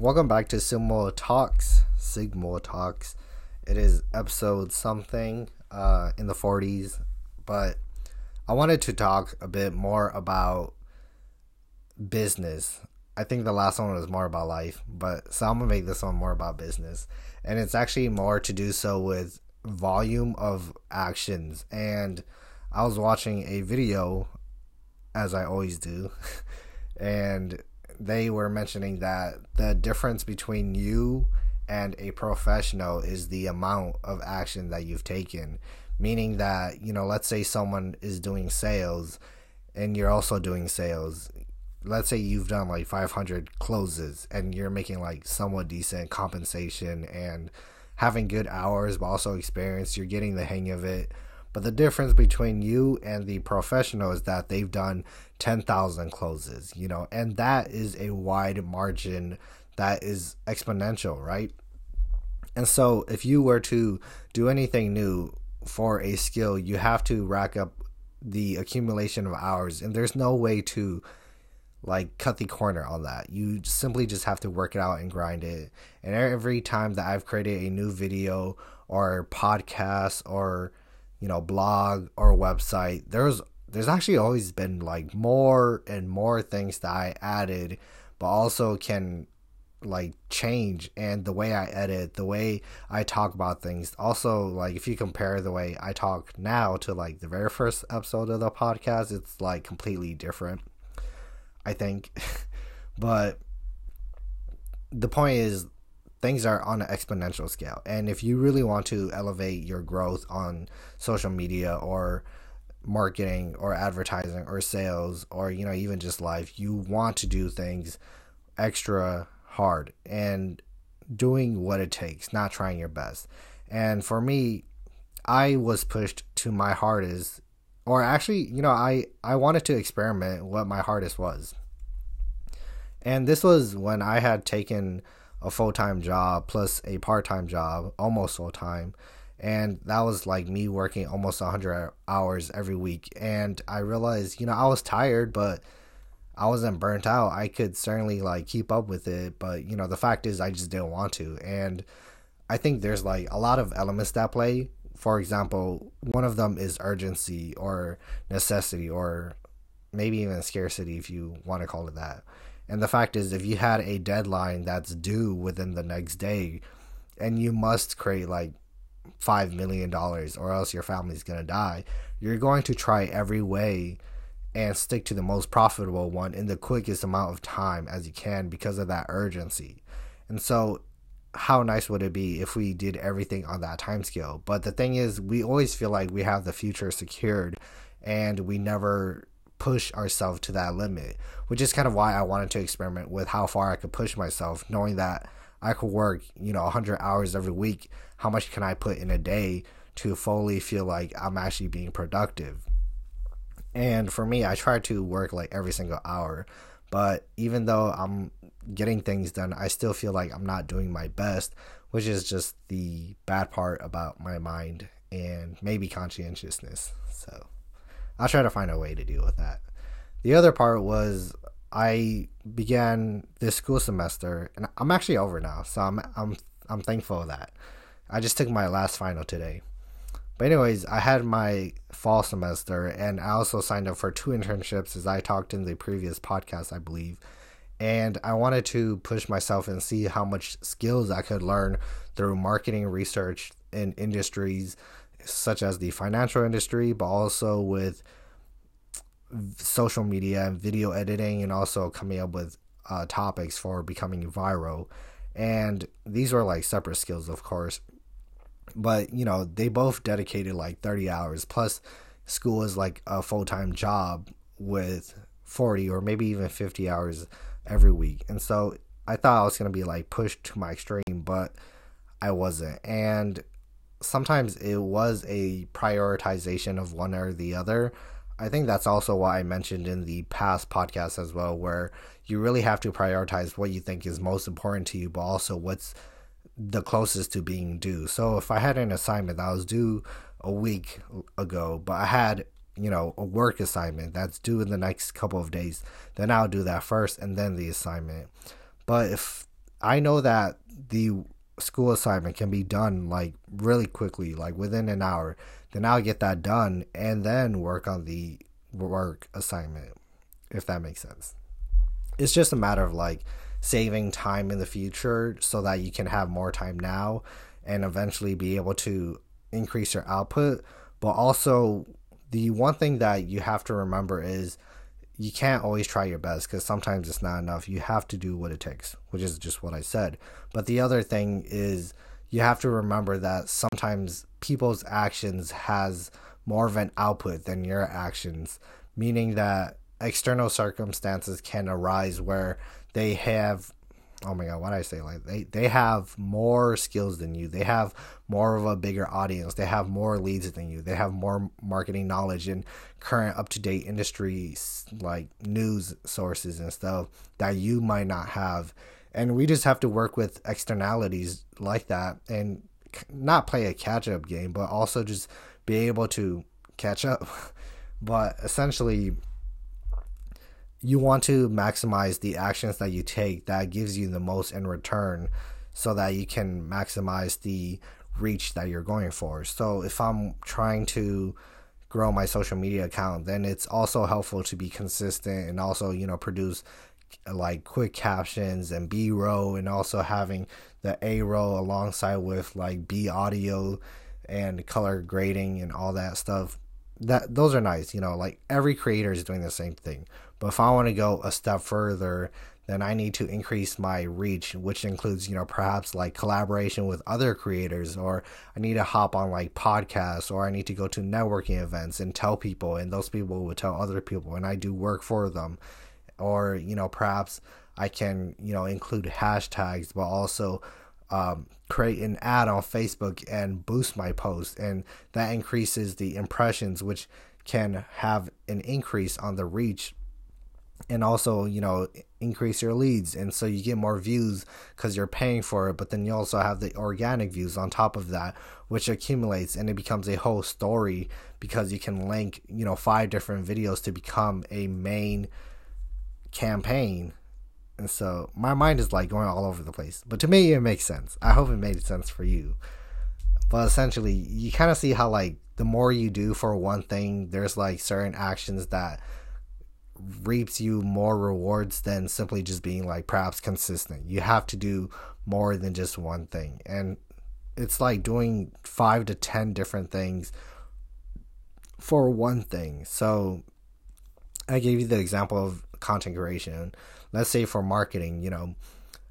welcome back to Sigma Talks. Sigma Talks. It is episode something uh, in the 40s, but I wanted to talk a bit more about business. I think the last one was more about life, but so I'm gonna make this one more about business, and it's actually more to do so with volume of actions. And I was watching a video, as I always do, and they were mentioning that the difference between you and a professional is the amount of action that you've taken. Meaning that, you know, let's say someone is doing sales and you're also doing sales. Let's say you've done like 500 closes and you're making like somewhat decent compensation and having good hours, but also experience. You're getting the hang of it but the difference between you and the professional is that they've done 10,000 closes, you know, and that is a wide margin that is exponential, right? And so if you were to do anything new for a skill, you have to rack up the accumulation of hours, and there's no way to like cut the corner on that. You simply just have to work it out and grind it. And every time that I've created a new video or podcast or you know blog or website there's there's actually always been like more and more things that I added but also can like change and the way I edit, the way I talk about things. Also, like if you compare the way I talk now to like the very first episode of the podcast, it's like completely different. I think. but the point is things are on an exponential scale. And if you really want to elevate your growth on social media or marketing or advertising or sales or you know even just life, you want to do things extra hard and doing what it takes, not trying your best. And for me, I was pushed to my hardest or actually, you know, I I wanted to experiment what my hardest was. And this was when I had taken a full time job plus a part time job, almost full time. And that was like me working almost 100 hours every week. And I realized, you know, I was tired, but I wasn't burnt out. I could certainly like keep up with it. But, you know, the fact is, I just didn't want to. And I think there's like a lot of elements that play. For example, one of them is urgency or necessity or maybe even scarcity, if you want to call it that. And the fact is, if you had a deadline that's due within the next day, and you must create like five million dollars, or else your family's gonna die, you're going to try every way and stick to the most profitable one in the quickest amount of time as you can because of that urgency. And so, how nice would it be if we did everything on that time scale? But the thing is, we always feel like we have the future secured and we never push ourselves to that limit, which is kind of why I wanted to experiment with how far I could push myself, knowing that I could work, you know, 100 hours every week. How much can I put in a day to fully feel like I'm actually being productive? And for me, I try to work like every single hour, but even though I'm getting things done, I still feel like I'm not doing my best, which is just the bad part about my mind and maybe conscientiousness. So. I'll try to find a way to deal with that. The other part was I began this school semester, and I'm actually over now, so I'm I'm I'm thankful that. I just took my last final today. But anyways, I had my fall semester, and I also signed up for two internships, as I talked in the previous podcast, I believe. And I wanted to push myself and see how much skills I could learn through marketing research in industries such as the financial industry, but also with social media and video editing, and also coming up with uh, topics for becoming viral. And these were like separate skills, of course, but you know, they both dedicated like 30 hours. Plus, school is like a full time job with 40 or maybe even 50 hours every week. And so I thought I was going to be like pushed to my extreme, but I wasn't. And sometimes it was a prioritization of one or the other. I think that's also why I mentioned in the past podcast as well, where you really have to prioritize what you think is most important to you, but also what's the closest to being due. So if I had an assignment that was due a week ago, but I had, you know, a work assignment that's due in the next couple of days, then I'll do that first and then the assignment. But if I know that the school assignment can be done like really quickly, like within an hour. Then I'll get that done and then work on the work assignment, if that makes sense. It's just a matter of like saving time in the future so that you can have more time now and eventually be able to increase your output. But also, the one thing that you have to remember is you can't always try your best because sometimes it's not enough. You have to do what it takes, which is just what I said. But the other thing is you have to remember that sometimes people's actions has more of an output than your actions, meaning that external circumstances can arise where they have oh my god, what I say? Like they they have more skills than you. They have more of a bigger audience. They have more leads than you. They have more marketing knowledge and current up to date industry like news sources and stuff that you might not have. And we just have to work with externalities like that and not play a catch up game, but also just be able to catch up. but essentially you want to maximize the actions that you take that gives you the most in return so that you can maximize the reach that you're going for. So if I'm trying to grow my social media account, then it's also helpful to be consistent and also, you know, produce like quick captions and B roll and also having the A roll alongside with like B audio and color grading and all that stuff. That those are nice, you know, like every creator is doing the same thing. But if I want to go a step further, then I need to increase my reach, which includes, you know, perhaps like collaboration with other creators, or I need to hop on like podcasts, or I need to go to networking events and tell people, and those people will tell other people, and I do work for them. Or, you know, perhaps I can, you know, include hashtags, but also um, create an ad on Facebook and boost my post, and that increases the impressions, which can have an increase on the reach and also you know increase your leads. And so you get more views because you're paying for it but then you also have the organic views on top of that which accumulates and it becomes a whole story because you can link you know five different videos to become a main campaign. And so my mind is like going all over the place but to me it makes sense. I hope it made sense for you. But essentially you kind of see how like the more you do for one thing there's like certain actions that reaps you more rewards than simply just being like perhaps consistent. You have to do more than just one thing. And it's like doing five to 10 different things for one thing. So I gave you the example of content creation. Let's say for marketing, you know,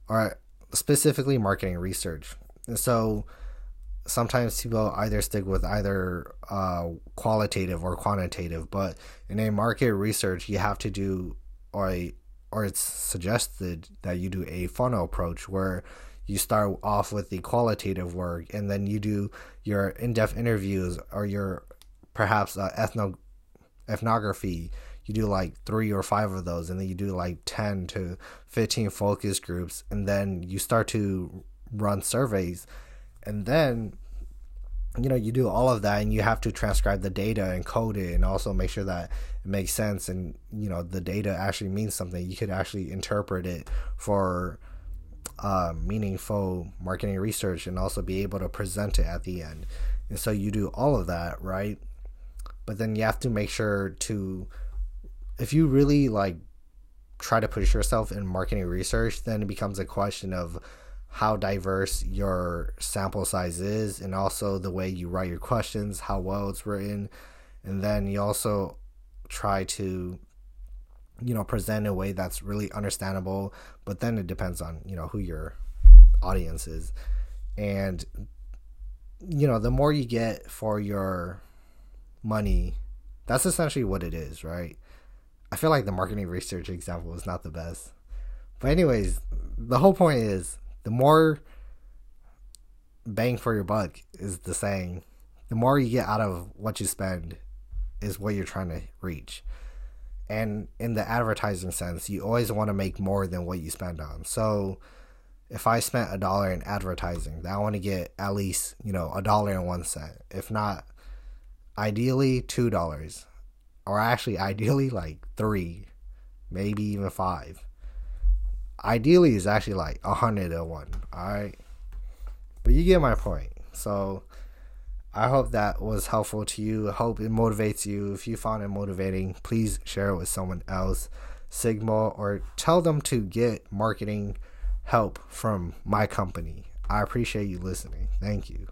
or specifically marketing research. So sometimes people either stick with either uh, qualitative or quantitative, but in a market research, you have to do or a, or it's suggested that you do a funnel approach where you start off with the qualitative work and then you do your in-depth interviews or your perhaps uh, ethno ethnography. You do like three or five of those and then you do like 10 to 15 focus groups and then you start to run surveys. And then you know you do all of that and you have to transcribe the data and code it and also make sure that it makes sense and you know the data actually means something. You could actually interpret it for uh, meaningful marketing research and also be able to present it at the end. And so you do all of that right? But then you have to make sure to if you really like try to push yourself in marketing research then it becomes a question of how diverse your sample size is and also the way you write your questions, how well it's written. And then you also try to you know present in a way that's really understandable, but then it depends on, you know, who your audience is. And you know, the more you get for your money, that's essentially what it is, right? I feel like the marketing research example is not the best. But anyways, the whole point is the more bang for your buck is the saying. The more you get out of what you spend is what you're trying to reach. And in the advertising sense, you always want to make more than what you spend on. So if I spent a dollar in advertising, I want to get at least, you know, a dollar and one cent. If not, ideally two dollars. Or actually ideally like three, maybe even five ideally it's actually like a hundred to one. All right, but you get my point. So I hope that was helpful to you. I hope it motivates you. If you found it motivating, please share it with someone else, Sigma, or tell them to get marketing help from my company. I appreciate you listening. Thank you.